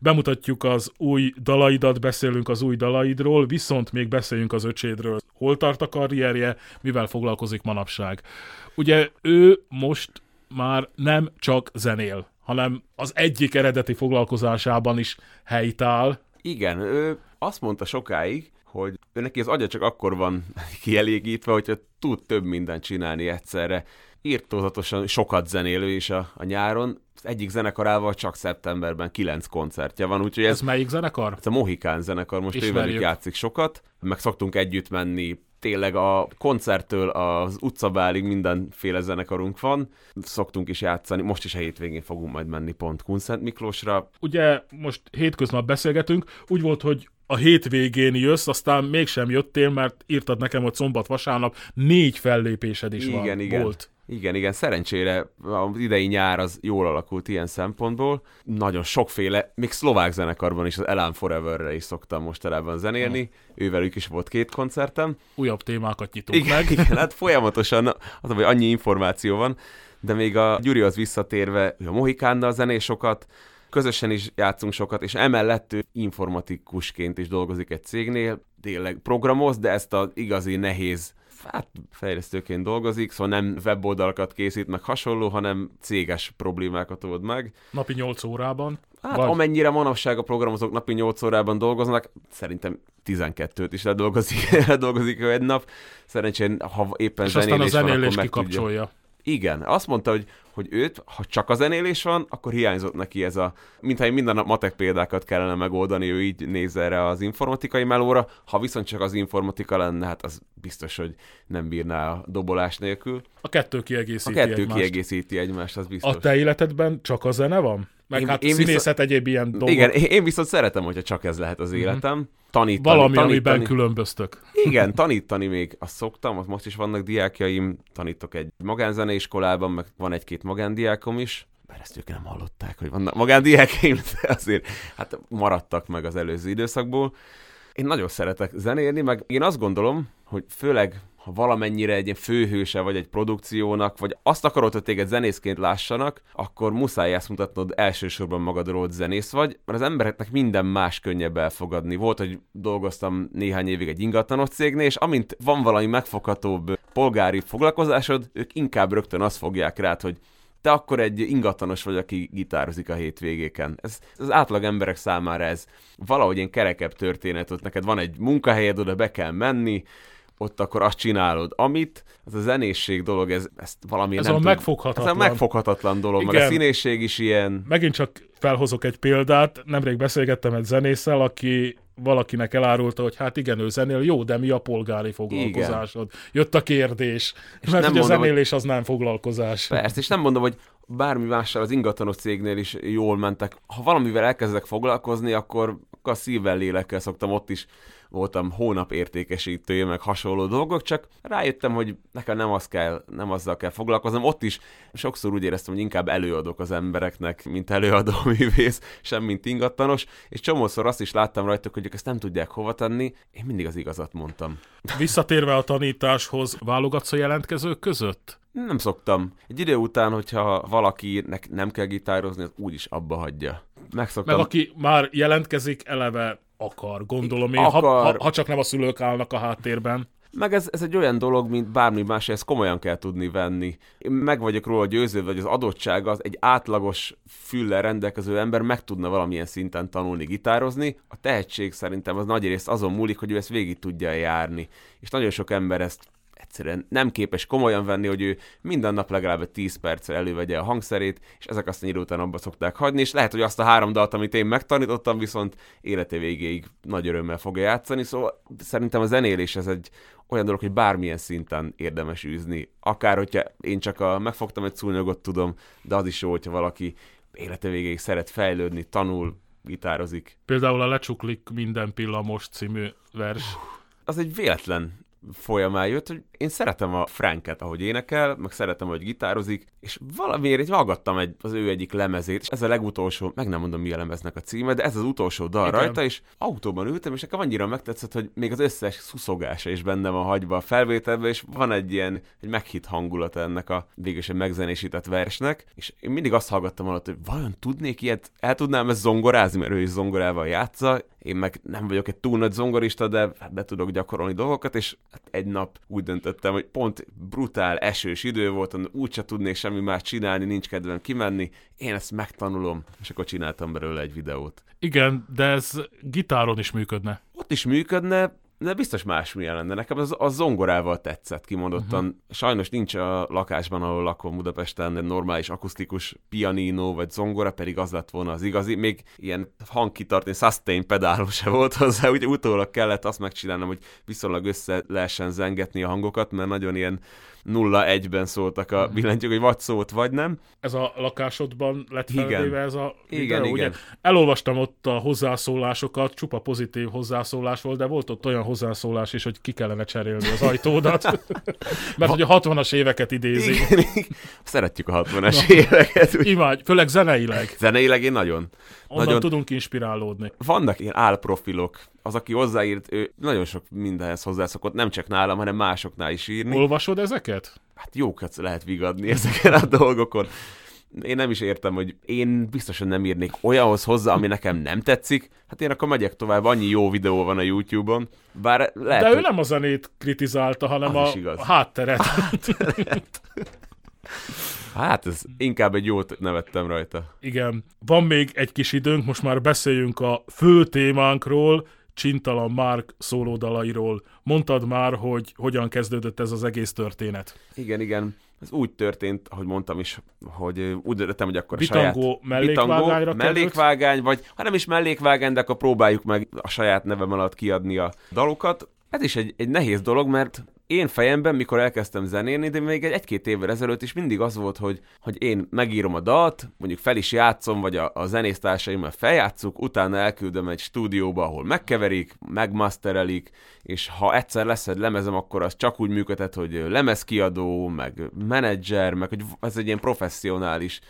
Bemutatjuk az új dalaidat, beszélünk az új dalaidról, viszont még beszéljünk az öcsédről. Hol tart a karrierje, mivel foglalkozik manapság. Ugye ő most már nem csak zenél, hanem az egyik eredeti foglalkozásában is helytáll. Igen, ő azt mondta sokáig, hogy neki az agya csak akkor van <laughs> kielégítve, hogyha tud több mindent csinálni egyszerre. Írtózatosan sokat zenélő is a, a nyáron, az egyik zenekarával csak szeptemberben kilenc koncertje van, úgyhogy ez... Ez melyik zenekar? Ez a Mohikán zenekar, most ővelük játszik sokat, meg szoktunk együtt menni tényleg a koncerttől az utcabálig mindenféle zenekarunk van. Szoktunk is játszani, most is a hétvégén fogunk majd menni pont Kunszent Miklósra. Ugye most hétköznap beszélgetünk, úgy volt, hogy a hétvégén jössz, aztán mégsem jöttél, mert írtad nekem, hogy szombat-vasárnap négy fellépésed is igen, van, igen. volt. Igen, igen, szerencsére az idei nyár az jól alakult ilyen szempontból. Nagyon sokféle, még szlovák zenekarban is, az Elan Forever-re is szoktam mostanában zenélni. Ha. Ővelük is volt két koncertem. Újabb témákat nyitunk igen, meg. Igen, hát <laughs> folyamatosan, az, hogy annyi információ van, de még a az visszatérve, a Mohikánnal zenés sokat, közösen is játszunk sokat, és emellett ő informatikusként is dolgozik egy cégnél, tényleg programoz, de ezt az igazi nehéz hát fejlesztőként dolgozik, szóval nem weboldalakat készít, meg hasonló, hanem céges problémákat old meg. Napi 8 órában. Hát vagy... amennyire manapság a programozók napi 8 órában dolgoznak, szerintem 12-t is ledolgozik, <laughs> ledolgozik ő egy nap. Szerencsén, ha éppen És zenélés aztán a zenélés van, kikapcsolja. Tudja. Igen, azt mondta, hogy, hogy őt, ha csak a zenélés van, akkor hiányzott neki ez a, mintha minden nap matek példákat kellene megoldani, ő így néz erre az informatikai melóra, ha viszont csak az informatika lenne, hát az biztos, hogy nem bírná a dobolás nélkül. A kettő kiegészíti A kettő egymást. kiegészíti egymást, az biztos. A te életedben csak a zene van? Meg én, hát én színészet viszont... egyéb ilyen dolgok. Igen, én viszont szeretem, hogyha csak ez lehet az mhm. életem. Mm-hmm. Tanítani, Valami, tanítani. amiben különböztök. Igen, <laughs> tanítani még azt szoktam, most is vannak diákjaim, tanítok egy magánzeneiskolában, meg van egy-két magándiákom is, bár ezt ők nem hallották, hogy vannak magándiákjaim, de azért hát maradtak meg az előző időszakból. Én nagyon szeretek zenélni, meg én azt gondolom, hogy főleg ha valamennyire egy főhőse vagy egy produkciónak, vagy azt akarod, hogy téged zenészként lássanak, akkor muszáj ezt mutatnod elsősorban magadról, hogy zenész vagy, mert az embereknek minden más könnyebb elfogadni. Volt, hogy dolgoztam néhány évig egy ingatlanos cégnél, és amint van valami megfoghatóbb polgári foglalkozásod, ők inkább rögtön azt fogják rád, hogy te akkor egy ingatlanos vagy, aki gitározik a hétvégéken. Ez, az átlag emberek számára ez valahogy egy kerekebb történet, ott neked van egy munkahelyed, oda be kell menni, ott akkor azt csinálod, amit, az a zenészség dolog, ez, ezt valami ez nem a tud, megfoghatatlan. Ez a megfoghatatlan dolog, Igen. meg a színészség is ilyen. Megint csak felhozok egy példát, nemrég beszélgettem egy zenésszel, aki valakinek elárulta, hogy hát igen, ő zenél, jó, de mi a polgári foglalkozásod? Igen. Jött a kérdés, és mert nem ugye mondom, a zenélés hogy... az nem foglalkozás. Persze, és nem mondom, hogy bármi mással az ingatlanos cégnél is jól mentek. Ha valamivel elkezdek foglalkozni, akkor, a szívvel, lélekkel szoktam ott is voltam hónap értékesítője, meg hasonló dolgok, csak rájöttem, hogy nekem nem, az kell, nem azzal kell foglalkoznom. Ott is sokszor úgy éreztem, hogy inkább előadok az embereknek, mint előadó <laughs> művész, sem mint ingatlanos, és csomószor azt is láttam rajtuk, hogy ők ezt nem tudják hova tenni, én mindig az igazat mondtam. Visszatérve a tanításhoz, válogatsz a jelentkezők között? Nem szoktam. Egy idő után, hogyha valakinek nem kell gitározni, az úgyis abba hagyja. Megszoktam. Meg aki már jelentkezik, eleve akar, gondolom én, akar. Ha, ha, ha csak nem a szülők állnak a háttérben. Meg ez, ez egy olyan dolog, mint bármi más, ezt komolyan kell tudni venni. Én meg vagyok róla győződve, hogy az adottság az egy átlagos füllel rendelkező ember meg tudna valamilyen szinten tanulni gitározni. A tehetség szerintem az nagy részt azon múlik, hogy ő ezt végig tudja járni. És nagyon sok ember ezt egyszerűen nem képes komolyan venni, hogy ő minden nap legalább 10 perccel elővegye a hangszerét, és ezek aztán idő után abba szokták hagyni, és lehet, hogy azt a három dalt, amit én megtanítottam, viszont élete végéig nagy örömmel fogja játszani, szóval szerintem a zenélés ez egy olyan dolog, hogy bármilyen szinten érdemes űzni. Akár, hogyha én csak a megfogtam egy szúnyogot tudom, de az is jó, hogyha valaki élete végéig szeret fejlődni, tanul, gitározik. Például a Lecsuklik minden pillamos című vers. Az egy véletlen folyamán jött, hogy én szeretem a Franket, ahogy énekel, meg szeretem, hogy gitározik, és valamiért így hallgattam egy, az ő egyik lemezét, és ez a legutolsó, meg nem mondom mi a lemeznek a címe, de ez az utolsó dal Igen. rajta, és autóban ültem, és nekem annyira megtetszett, hogy még az összes szuszogása is benne van hagyva a felvételbe, és van egy ilyen egy meghitt hangulata ennek a végesen megzenésített versnek, és én mindig azt hallgattam alatt, hogy vajon tudnék ilyet, el tudnám ezt zongorázni, mert ő is zongorával játsza, én meg nem vagyok egy túl nagy zongorista, de hát be tudok gyakorolni dolgokat, és hát egy nap úgy döntöttem, hogy pont brutál esős idő volt, úgyse tudnék semmi más csinálni, nincs kedvem kimenni, én ezt megtanulom, és akkor csináltam belőle egy videót. Igen, de ez gitáron is működne. Ott is működne, de biztos másmilyen lenne. Nekem az, az zongorával tetszett kimondottan. Uh-huh. Sajnos nincs a lakásban, ahol lakom Budapesten egy normális akusztikus pianino vagy zongora, pedig az lett volna az igazi. Még ilyen hangkitartni, sustain pedálom se volt hozzá, úgy utólag kellett azt megcsinálnom, hogy viszonylag össze lehessen zengetni a hangokat, mert nagyon ilyen nulla egyben szóltak a mhm. billentyűk, hogy vagy szót, vagy nem. Ez a lakásodban lett felvéve ez a videó, igen, ugye? igen. Elolvastam ott a hozzászólásokat, csupa pozitív hozzászólás volt, de volt ott olyan hozzászólás is, hogy ki kellene cserélni az ajtódat. <laughs> Mert hogy a 60-as éveket idézi. Igen, Szeretjük a 60-as éveket. úgy. Imádj, főleg zeneileg. Zeneileg én nagyon. Onnan Nagyon- tudunk inspirálódni. Vannak ilyen álprofilok. Az, aki hozzáírt, ő nagyon sok mindenhez hozzászokott, nem csak nálam, hanem másoknál is írni. Olvasod ezeket? Hát jókat lehet vigadni <laughs> ezeken a dolgokon. Én nem is értem, hogy én biztosan nem írnék olyanhoz hozzá, ami nekem nem tetszik. Hát én akkor megyek tovább, annyi jó videó van a YouTube-on. Bár lehet, De ő hogy... nem a zenét kritizálta, hanem a a hátteret. Hát ez inkább egy jót nevettem rajta. Igen. Van még egy kis időnk, most már beszéljünk a fő témánkról, Csintalan Márk szólódalairól. Mondtad már, hogy hogyan kezdődött ez az egész történet. Igen, igen. Ez úgy történt, ahogy mondtam is, hogy úgy döntöttem, hogy akkor a saját... Bitangó mellékvágányra került. mellékvágány, vagy ha nem is mellékvágány, de akkor próbáljuk meg a saját nevem alatt kiadni a dalokat. Ez is egy, egy nehéz dolog, mert én fejemben, mikor elkezdtem zenélni, de még egy- egy-két évvel ezelőtt is mindig az volt, hogy, hogy én megírom a dalt, mondjuk fel is játszom, vagy a, a zenésztársaimmal feljátszuk, utána elküldöm egy stúdióba, ahol megkeverik, megmasterelik, és ha egyszer lesz egy lemezem, akkor az csak úgy működhet, hogy lemezkiadó, meg menedzser, meg hogy ez egy ilyen professzionális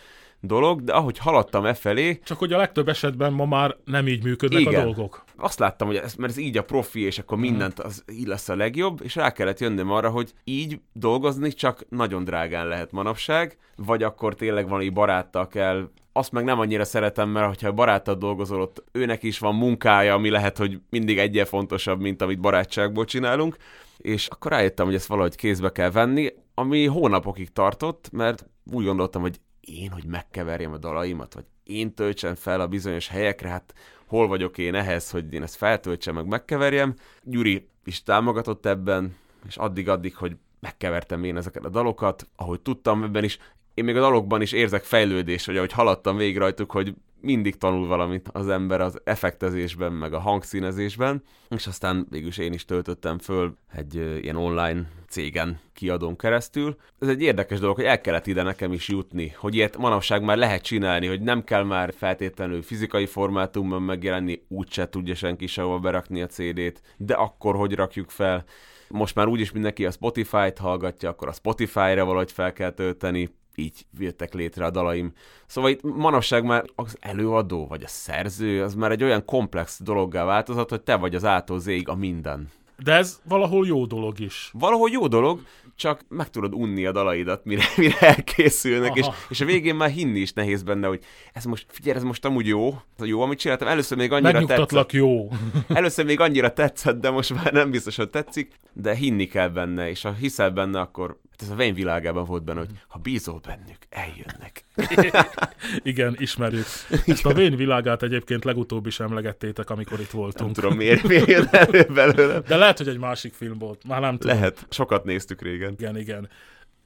dolog, de ahogy haladtam e felé, Csak hogy a legtöbb esetben ma már nem így működnek Igen. a dolgok. azt láttam, hogy ez, mert ez így a profi, és akkor mindent az így lesz a legjobb, és rá kellett jönnöm arra, hogy így dolgozni csak nagyon drágán lehet manapság, vagy akkor tényleg valami baráttal kell azt meg nem annyira szeretem, mert hogyha baráttal dolgozol, ott őnek is van munkája, ami lehet, hogy mindig egyen fontosabb, mint amit barátságból csinálunk, és akkor rájöttem, hogy ezt valahogy kézbe kell venni, ami hónapokig tartott, mert úgy gondoltam, hogy én, hogy megkeverjem a dalaimat, vagy én töltsem fel a bizonyos helyekre, hát hol vagyok én ehhez, hogy én ezt feltöltsem, meg megkeverjem. Gyuri is támogatott ebben, és addig-addig, hogy megkevertem én ezeket a dalokat, ahogy tudtam ebben is. Én még a dalokban is érzek fejlődést, hogy ahogy haladtam végig rajtuk, hogy mindig tanul valamit az ember az effektezésben, meg a hangszínezésben, és aztán végülis én is töltöttem föl egy ilyen online cégen kiadón keresztül. Ez egy érdekes dolog, hogy el kellett ide nekem is jutni, hogy ilyet manapság már lehet csinálni, hogy nem kell már feltétlenül fizikai formátumban megjelenni, úgyse tudja senki sehova berakni a CD-t, de akkor hogy rakjuk fel. Most már úgyis mindenki a Spotify-t hallgatja, akkor a Spotify-ra valahogy fel kell tölteni, így jöttek létre a dalaim. Szóval itt manapság már az előadó, vagy a szerző, az már egy olyan komplex dologgá változott, hogy te vagy az ától zéig a minden. De ez valahol jó dolog is. Valahogy jó dolog, csak meg tudod unni a dalaidat, mire, <laughs> mire elkészülnek, és, Aha. és a végén már hinni is nehéz benne, hogy ez most, figyelj, ez most amúgy jó, ez jó, amit csináltam, először még annyira tetszett, jó. <laughs> először még annyira tetszett, de most már nem biztos, hogy tetszik, de hinni kell benne, és ha hiszel benne, akkor hát ez a Wayne világában volt benne, hogy ha bízol bennük, eljönnek. <laughs> Igen, ismerjük. Ezt a vén világát egyébként legutóbb is emlegettétek, amikor itt Nem voltunk. tudom, miért, miért jön elő belőle. De lehet, hogy egy másik film volt. Már nem tudom. Lehet, sokat néztük régen. Igen, igen.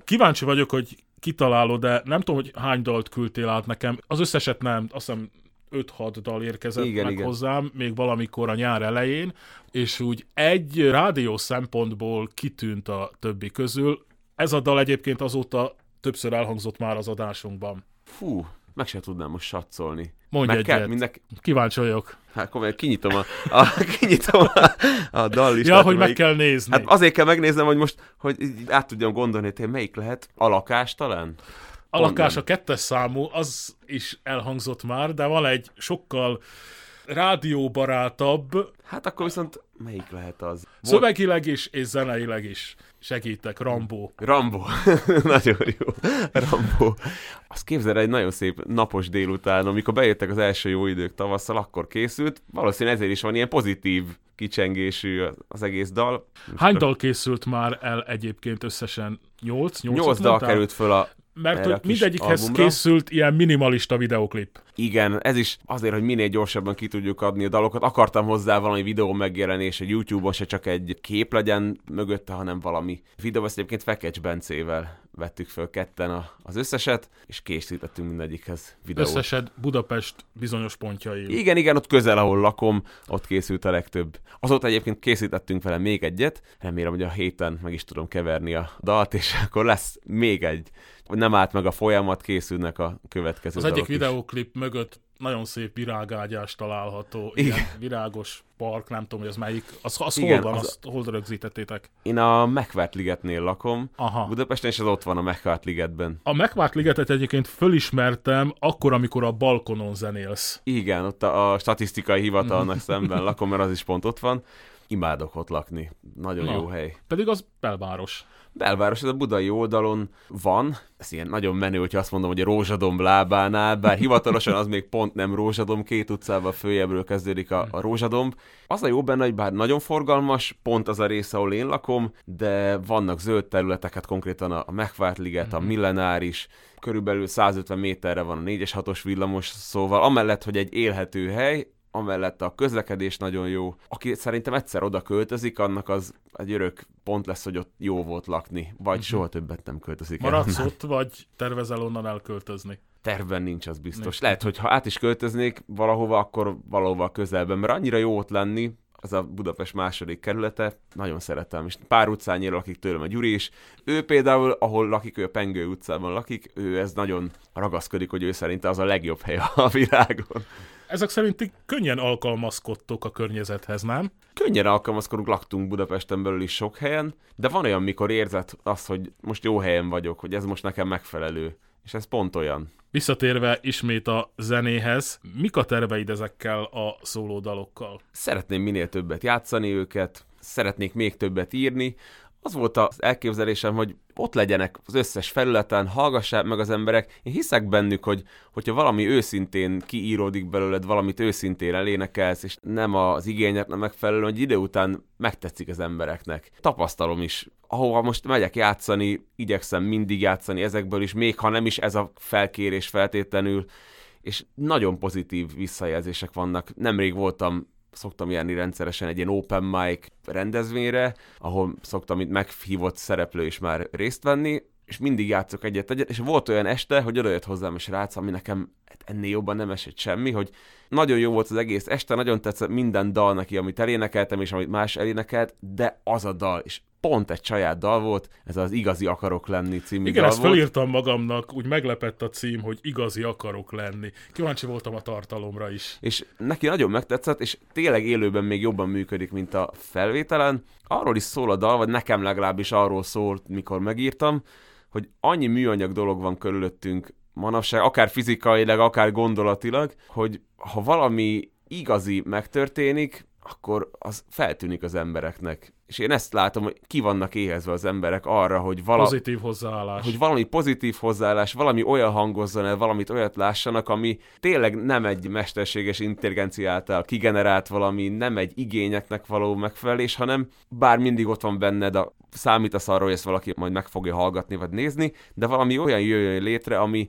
Kíváncsi vagyok, hogy kitalálod, de nem tudom, hogy hány dalt küldtél át nekem. Az összeset nem, azt hiszem 5-6 dal érkezett Igen, meg igen. hozzám, még valamikor a nyár elején, és úgy egy rádió szempontból kitűnt a többi közül. Ez a dal egyébként azóta többször elhangzott már az adásunkban. Fú, meg sem tudnám most satszolni. Mondj meg egyet. kell, mindenki, Kíváncsi vagyok. hát komolyan kinyitom a, a, <laughs> kinyitom a, a dallistát. Ja, hogy meg melyik- kell nézni. Hát azért kell megnéznem, hogy most, hogy át tudjam gondolni, hogy melyik lehet. A lakás talán? A lakás a kettes számú, az is elhangzott már, de van egy sokkal rádióbarátabb, Hát akkor viszont melyik lehet az? Volt- szövegileg is és zeneileg is. Segítek, Rambó. Rambo. <laughs> nagyon jó. Rambo. Azt képzeld el, egy nagyon szép napos délután, amikor bejöttek az első jó idők tavasszal, akkor készült. Valószínűleg ezért is van ilyen pozitív kicsengésű az egész dal. Hány dal készült már el egyébként összesen? Nyolc? Nyolc dal került föl a Mert hogy mindegyikhez albumra. készült ilyen minimalista videoklip. Igen, ez is azért, hogy minél gyorsabban ki tudjuk adni a dalokat. Akartam hozzá valami videó megjelenés, egy YouTube-on se csak egy kép legyen mögötte, hanem valami videó. Ezt egyébként Fekecs Bencével vettük föl ketten a, az összeset, és készítettünk mindegyikhez videót. Összesed Budapest bizonyos pontjai. Igen, igen, ott közel, ahol lakom, ott készült a legtöbb. Azóta egyébként készítettünk vele még egyet, remélem, hogy a héten meg is tudom keverni a dalt, és <laughs> akkor lesz még egy. Nem állt meg a folyamat, készülnek a következő Az egyik dalok is. videóklip mögött nagyon szép virágágyás található, Igen. ilyen virágos park, nem tudom, hogy az melyik, az, az Igen, hol van, az- azt hol rögzítettétek? Én a Megvárt ligetnél lakom, Aha. Budapesten, és az ott van a Megvárt ligetben. A Megvárt ligetet egyébként fölismertem akkor, amikor a balkonon zenélsz. Igen, ott a, a statisztikai hivatalnak szemben lakom, mert az is pont ott van. Imádok ott lakni. Nagyon Na. jó hely. Pedig az belváros. Belváros, ez a budai oldalon van. Ez ilyen nagyon menő, hogyha azt mondom, hogy a Rózsadomb lábánál, bár hivatalosan az még pont nem Rózsadomb, két utcával följebről kezdődik a, a Rózsadomb. Az a jó benne, hogy bár nagyon forgalmas, pont az a rész, ahol én lakom, de vannak zöld területek, hát konkrétan a, a Megvárt liget, a Millenáris, körülbelül 150 méterre van a 4-es 6-os villamos, szóval amellett, hogy egy élhető hely, amellett a közlekedés nagyon jó. Aki szerintem egyszer oda költözik, annak az egy örök pont lesz, hogy ott jó volt lakni, vagy soha többet nem költözik el. Maradsz onnan. ott, <laughs> vagy tervezel onnan elköltözni? Tervben nincs, az biztos. Nincs. Lehet, hogy ha át is költöznék valahova, akkor valahova közelben, mert annyira jó ott lenni, az a Budapest második kerülete, nagyon szeretem, és pár utcányira lakik tőlem a Gyuri is. Ő például, ahol lakik, ő a Pengő utcában lakik, ő ez nagyon ragaszkodik, hogy ő szerinte az a legjobb hely a világon. Ezek szerint ti könnyen alkalmazkodtok a környezethez, nem? könnyen alkalmazkodunk, laktunk Budapesten belül is sok helyen, de van olyan, mikor érzed azt, hogy most jó helyen vagyok, hogy ez most nekem megfelelő. És ez pont olyan. Visszatérve ismét a zenéhez, mik a terveid ezekkel a szólódalokkal? Szeretném minél többet játszani őket, szeretnék még többet írni. Az volt az elképzelésem, hogy ott legyenek az összes felületen, hallgassák meg az emberek. Én hiszek bennük, hogy hogyha valami őszintén kiíródik belőled, valamit őszintén elénekelsz, és nem az igényeknek megfelelő, hogy idő után megtetszik az embereknek. Tapasztalom is. Ahova most megyek játszani, igyekszem mindig játszani ezekből is, még ha nem is ez a felkérés feltétlenül, és nagyon pozitív visszajelzések vannak. Nemrég voltam szoktam járni rendszeresen egy ilyen open mic rendezvényre, ahol szoktam itt meghívott szereplő is már részt venni, és mindig játszok egyet-egyet, és volt olyan este, hogy odajött hozzám a srác, ami nekem hát ennél jobban nem esett semmi, hogy nagyon jó volt az egész este, nagyon tetszett minden dal neki, amit elénekeltem, és amit más elénekelt, de az a dal, és pont egy saját dal volt, ez az Igazi akarok lenni című Igen, dal ezt volt. felírtam magamnak, úgy meglepett a cím, hogy igazi akarok lenni. Kíváncsi voltam a tartalomra is. és neki nagyon megtetszett, és tényleg élőben még jobban működik, mint a felvételen. Arról is szól a dal, vagy nekem legalábbis arról szólt, mikor megírtam, hogy annyi műanyag dolog van körülöttünk manapság, akár fizikailag, akár gondolatilag, hogy ha valami igazi megtörténik, akkor az feltűnik az embereknek. És én ezt látom, hogy ki vannak éhezve az emberek arra, hogy vala, Pozitív hozzáállás. hogy valami pozitív hozzáállás, valami olyan hangozzon el, valamit olyat lássanak, ami tényleg nem egy mesterséges intelligencia által kigenerált valami, nem egy igényeknek való megfelelés, hanem bár mindig ott van benned, a, számítasz arra, hogy ezt valaki majd meg fogja hallgatni vagy nézni, de valami olyan jöjjön létre, ami,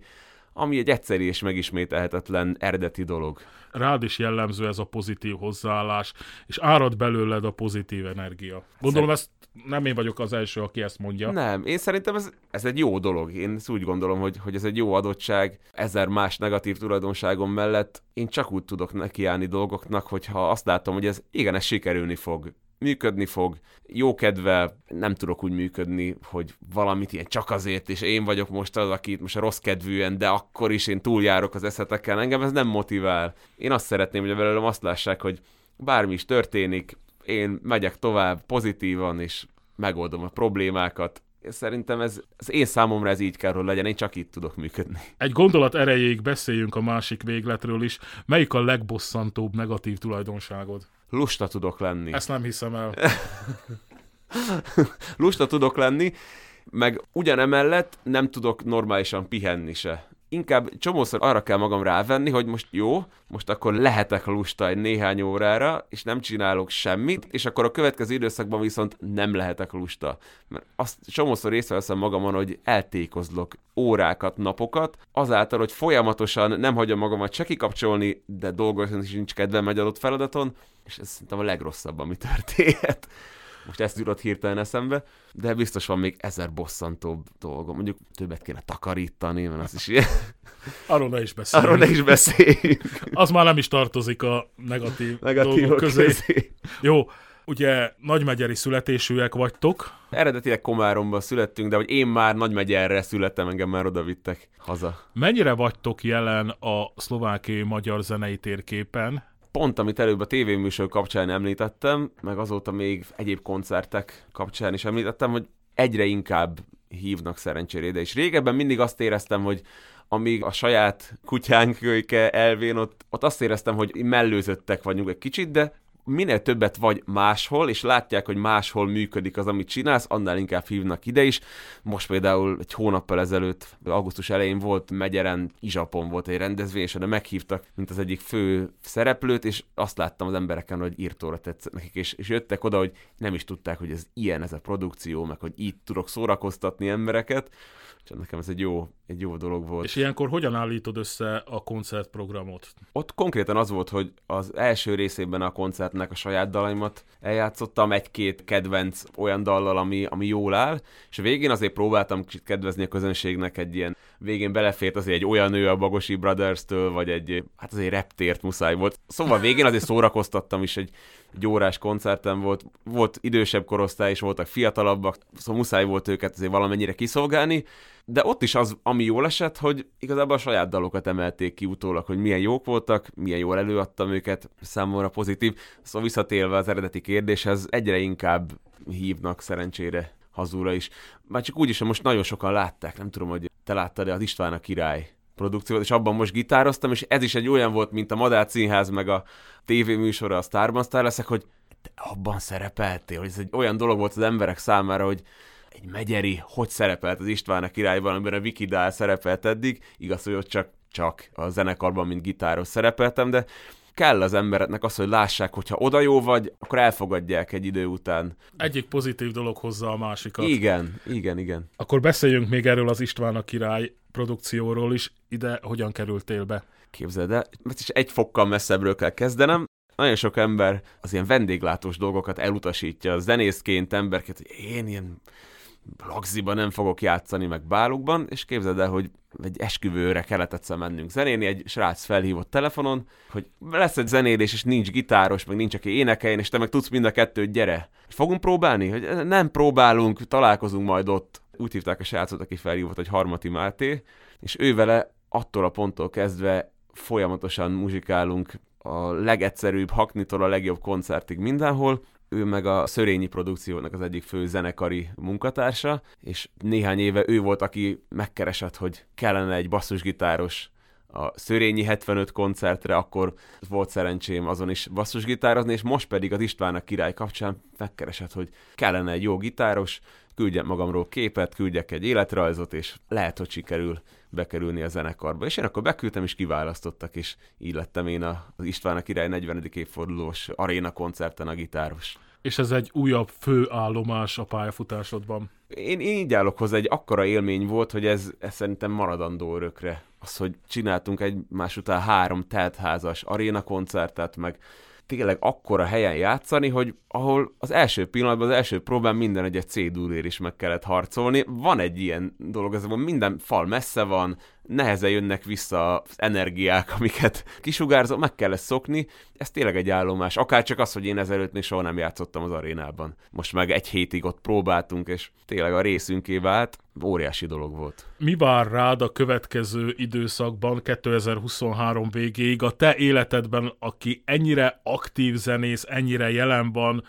ami egy egyszerű és megismételhetetlen eredeti dolog. Rád is jellemző ez a pozitív hozzáállás, és árad belőled a pozitív energia. Gondolom ezt nem én vagyok az első, aki ezt mondja. Nem, én szerintem ez, ez egy jó dolog. Én ezt úgy gondolom, hogy, hogy ez egy jó adottság. Ezer más negatív tulajdonságom mellett én csak úgy tudok nekiállni dolgoknak, hogyha azt látom, hogy ez igen, ez sikerülni fog működni fog, jó kedve, nem tudok úgy működni, hogy valamit ilyen csak azért, és én vagyok most az, aki most a rossz kedvűen, de akkor is én túljárok az eszetekkel, engem ez nem motivál. Én azt szeretném, hogy velem azt lássák, hogy bármi is történik, én megyek tovább pozitívan, és megoldom a problémákat. Szerintem ez, az én számomra ez így kell, hogy legyen, én csak itt tudok működni. Egy gondolat erejéig beszéljünk a másik végletről is. Melyik a legbosszantóbb negatív tulajdonságod? Lusta tudok lenni. Ezt nem hiszem el. <laughs> Lusta tudok lenni, meg ugyanemellett nem tudok normálisan pihenni se. Inkább csomószor arra kell magam rávenni, hogy most jó, most akkor lehetek lusta egy néhány órára, és nem csinálok semmit, és akkor a következő időszakban viszont nem lehetek lusta. Mert azt csomószor észreveszem magamon, hogy eltékozlok órákat, napokat, azáltal, hogy folyamatosan nem hagyom magamat se kikapcsolni, de dolgozni sincs kedvem egy adott feladaton, és ez szerintem a legrosszabb, ami történhet. Most ezt jutott hirtelen eszembe, de biztos van még ezer bosszantóbb dolgom. Mondjuk többet kéne takarítani, mert az is ilyen. <laughs> Arról ne is beszéljünk. Arról ne is beszéljünk. Az már nem is tartozik a negatív, Negatívok dolgok közé. közé. Jó, ugye nagymegyeri születésűek vagytok. Eredetileg Komáromban születtünk, de hogy én már Nagymegyerre születtem, engem már oda vittek haza. Mennyire vagytok jelen a szlovákiai magyar zenei térképen? Pont, amit előbb a tévéműsor kapcsán említettem, meg azóta még egyéb koncertek kapcsán is említettem, hogy egyre inkább hívnak szerencsére ide. És régebben mindig azt éreztem, hogy amíg a saját kutyánk kölyke elvén, ott, ott azt éreztem, hogy mellőzöttek vagyunk egy kicsit, de minél többet vagy máshol, és látják, hogy máshol működik az, amit csinálsz, annál inkább hívnak ide is. Most például egy hónappal ezelőtt, augusztus elején volt Megyeren, Izsapon volt egy rendezvény, és de meghívtak, mint az egyik fő szereplőt, és azt láttam az embereken, hogy írtóra tetszett nekik, és, és jöttek oda, hogy nem is tudták, hogy ez ilyen ez a produkció, meg hogy így tudok szórakoztatni embereket, és nekem ez egy jó, egy jó dolog volt. És ilyenkor hogyan állítod össze a koncertprogramot? Ott konkrétan az volt, hogy az első részében a koncertnek a saját dalaimat eljátszottam, egy-két kedvenc olyan dallal, ami, ami jól áll, és végén azért próbáltam kicsit kedvezni a közönségnek egy ilyen, végén belefért azért egy olyan nő a Bagosi Brothers-től, vagy egy, hát azért reptért muszáj volt. Szóval végén azért szórakoztattam is, egy, egy órás koncertem volt, volt idősebb korosztály, és voltak fiatalabbak, szóval muszáj volt őket azért valamennyire kiszolgálni, de ott is az, ami jól esett, hogy igazából a saját dalokat emelték ki utólag, hogy milyen jók voltak, milyen jól előadtam őket, számomra pozitív. Szóval visszatérve az eredeti kérdéshez, egyre inkább hívnak szerencsére hazúra is. Már csak úgy is, hogy most nagyon sokan látták, nem tudom, hogy te láttad-e az István a király produkciót, és abban most gitároztam, és ez is egy olyan volt, mint a Madár Színház, meg a tévéműsora, a Starban Star leszek, hogy te abban szerepeltél, hogy ez egy olyan dolog volt az emberek számára, hogy egy megyeri, hogy szerepelt az István a királyban, amiben a Vikidál szerepelt eddig, igaz, hogy ott csak, csak a zenekarban, mint gitáros szerepeltem, de kell az embereknek az, hogy lássák, hogyha oda jó vagy, akkor elfogadják egy idő után. Egyik pozitív dolog hozza a másikat. Igen, igen, igen. Akkor beszéljünk még erről az István a király produkcióról is. Ide hogyan kerültél be? Képzeld el, mert is egy fokkal messzebbről kell kezdenem. Nagyon sok ember az ilyen vendéglátós dolgokat elutasítja, zenészként, emberként, hogy én ilyen lagziban nem fogok játszani, meg bálukban, és képzeld el, hogy egy esküvőre kellett egyszer mennünk zenéni, egy srác felhívott telefonon, hogy lesz egy zenélés, és nincs gitáros, meg nincs, aki énekeljen, és te meg tudsz mind a kettőt, gyere. Fogunk próbálni? Hogy nem próbálunk, találkozunk majd ott. Úgy hívták a srácot, aki felhívott, hogy Harmati Máté, és ő vele attól a ponttól kezdve folyamatosan muzsikálunk a legegyszerűbb haknitól a legjobb koncertig mindenhol, ő meg a Szörényi produkciónak az egyik fő zenekari munkatársa, és néhány éve ő volt, aki megkeresett, hogy kellene egy basszusgitáros a Szörényi 75 koncertre, akkor volt szerencsém azon is basszusgitározni, és most pedig az István a király kapcsán megkeresett, hogy kellene egy jó gitáros, küldjek magamról képet, küldjek egy életrajzot, és lehet, hogy sikerül bekerülni a zenekarba. És én akkor beküldtem, és kiválasztottak, és így lettem én az István a király 40. évfordulós aréna koncerten a gitáros. És ez egy újabb főállomás a pályafutásodban. Én, én így állok hozzá, egy akkora élmény volt, hogy ez, ez szerintem maradandó örökre. Az, hogy csináltunk egymás után három teltházas aréna koncertet, meg tényleg akkora helyen játszani, hogy ahol az első pillanatban, az első próbán minden egy c is meg kellett harcolni. Van egy ilyen dolog, ez van minden fal messze van, nehezen jönnek vissza az energiák, <laughs> amiket kisugárzol, meg kell ezt szokni. Ez tényleg egy állomás. Akár csak az, hogy én ezelőtt még soha nem játszottam az arénában. Most meg egy hétig ott próbáltunk, és tényleg a részünké vált. Óriási dolog volt. Mi vár rád a következő időszakban, 2023 végéig, a te életedben, aki ennyire aktív zenész, ennyire jelen van,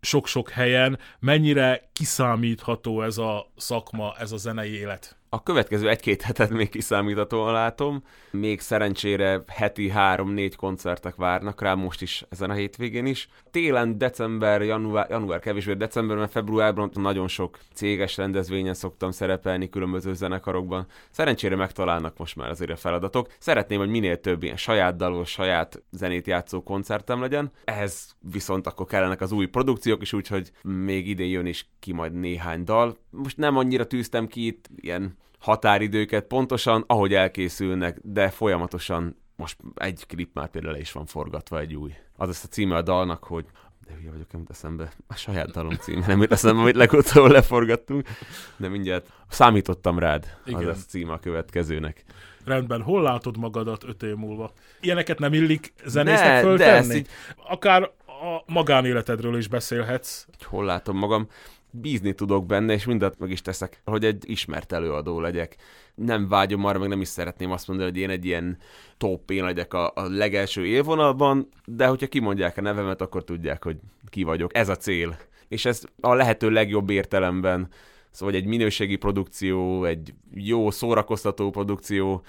sok-sok helyen, mennyire kiszámítható ez a szakma, ez a zenei élet? A következő egy-két hetet még kiszámíthatóan látom. Még szerencsére heti három-négy koncertek várnak rá, most is ezen a hétvégén is. Télen, december, január, január kevésbé, decemberben, februárban nagyon sok céges rendezvényen szoktam szerepelni különböző zenekarokban. Szerencsére megtalálnak most már azért a feladatok. Szeretném, hogy minél több ilyen saját dalos, saját zenét játszó koncertem legyen. Ehhez viszont akkor kellenek az új produkciók is, úgyhogy még idén jön is ki majd néhány dal. Most nem annyira tűztem ki itt ilyen határidőket pontosan, ahogy elkészülnek, de folyamatosan most egy klip már például le is van forgatva egy új. Az lesz a címe a dalnak, hogy de hülye vagyok, nem eszembe. A saját dalom címe, nem jut eszembe, amit legutóbb leforgattunk. De mindjárt számítottam rád. Igen. Az lesz a címe a következőnek. Rendben, hol látod magadat öt év múlva? Ilyeneket nem illik zenésznek föltenni? Így... Akár a magánéletedről is beszélhetsz. Hol látom magam? Bízni tudok benne, és mindent meg is teszek, hogy egy ismert előadó legyek. Nem vágyom arra, meg nem is szeretném azt mondani, hogy én egy ilyen top én legyek a, a legelső élvonalban, de hogyha kimondják a nevemet, akkor tudják, hogy ki vagyok. Ez a cél. És ez a lehető legjobb értelemben Szóval egy minőségi produkció, egy jó szórakoztató produkció,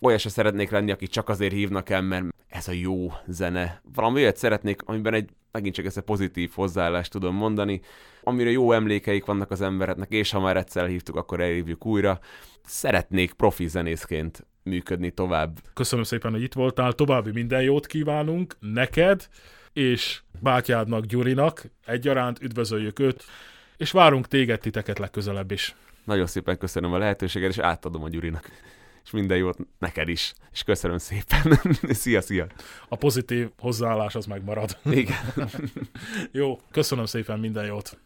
olyan se szeretnék lenni, aki csak azért hívnak el, mert ez a jó zene. Valami olyat szeretnék, amiben egy, megint csak ezt a pozitív hozzáállást tudom mondani, amire jó emlékeik vannak az embereknek, és ha már egyszer hívtuk, akkor elhívjuk újra. Szeretnék profi zenészként működni tovább. Köszönöm szépen, hogy itt voltál, további minden jót kívánunk neked, és bátyádnak, Gyurinak egyaránt üdvözöljük őt és várunk téged, titeket legközelebb is. Nagyon szépen köszönöm a lehetőséget, és átadom a Gyurinak. És minden jót neked is. És köszönöm szépen. <laughs> szia, szia. A pozitív hozzáállás az megmarad. Igen. <laughs> Jó, köszönöm szépen minden jót.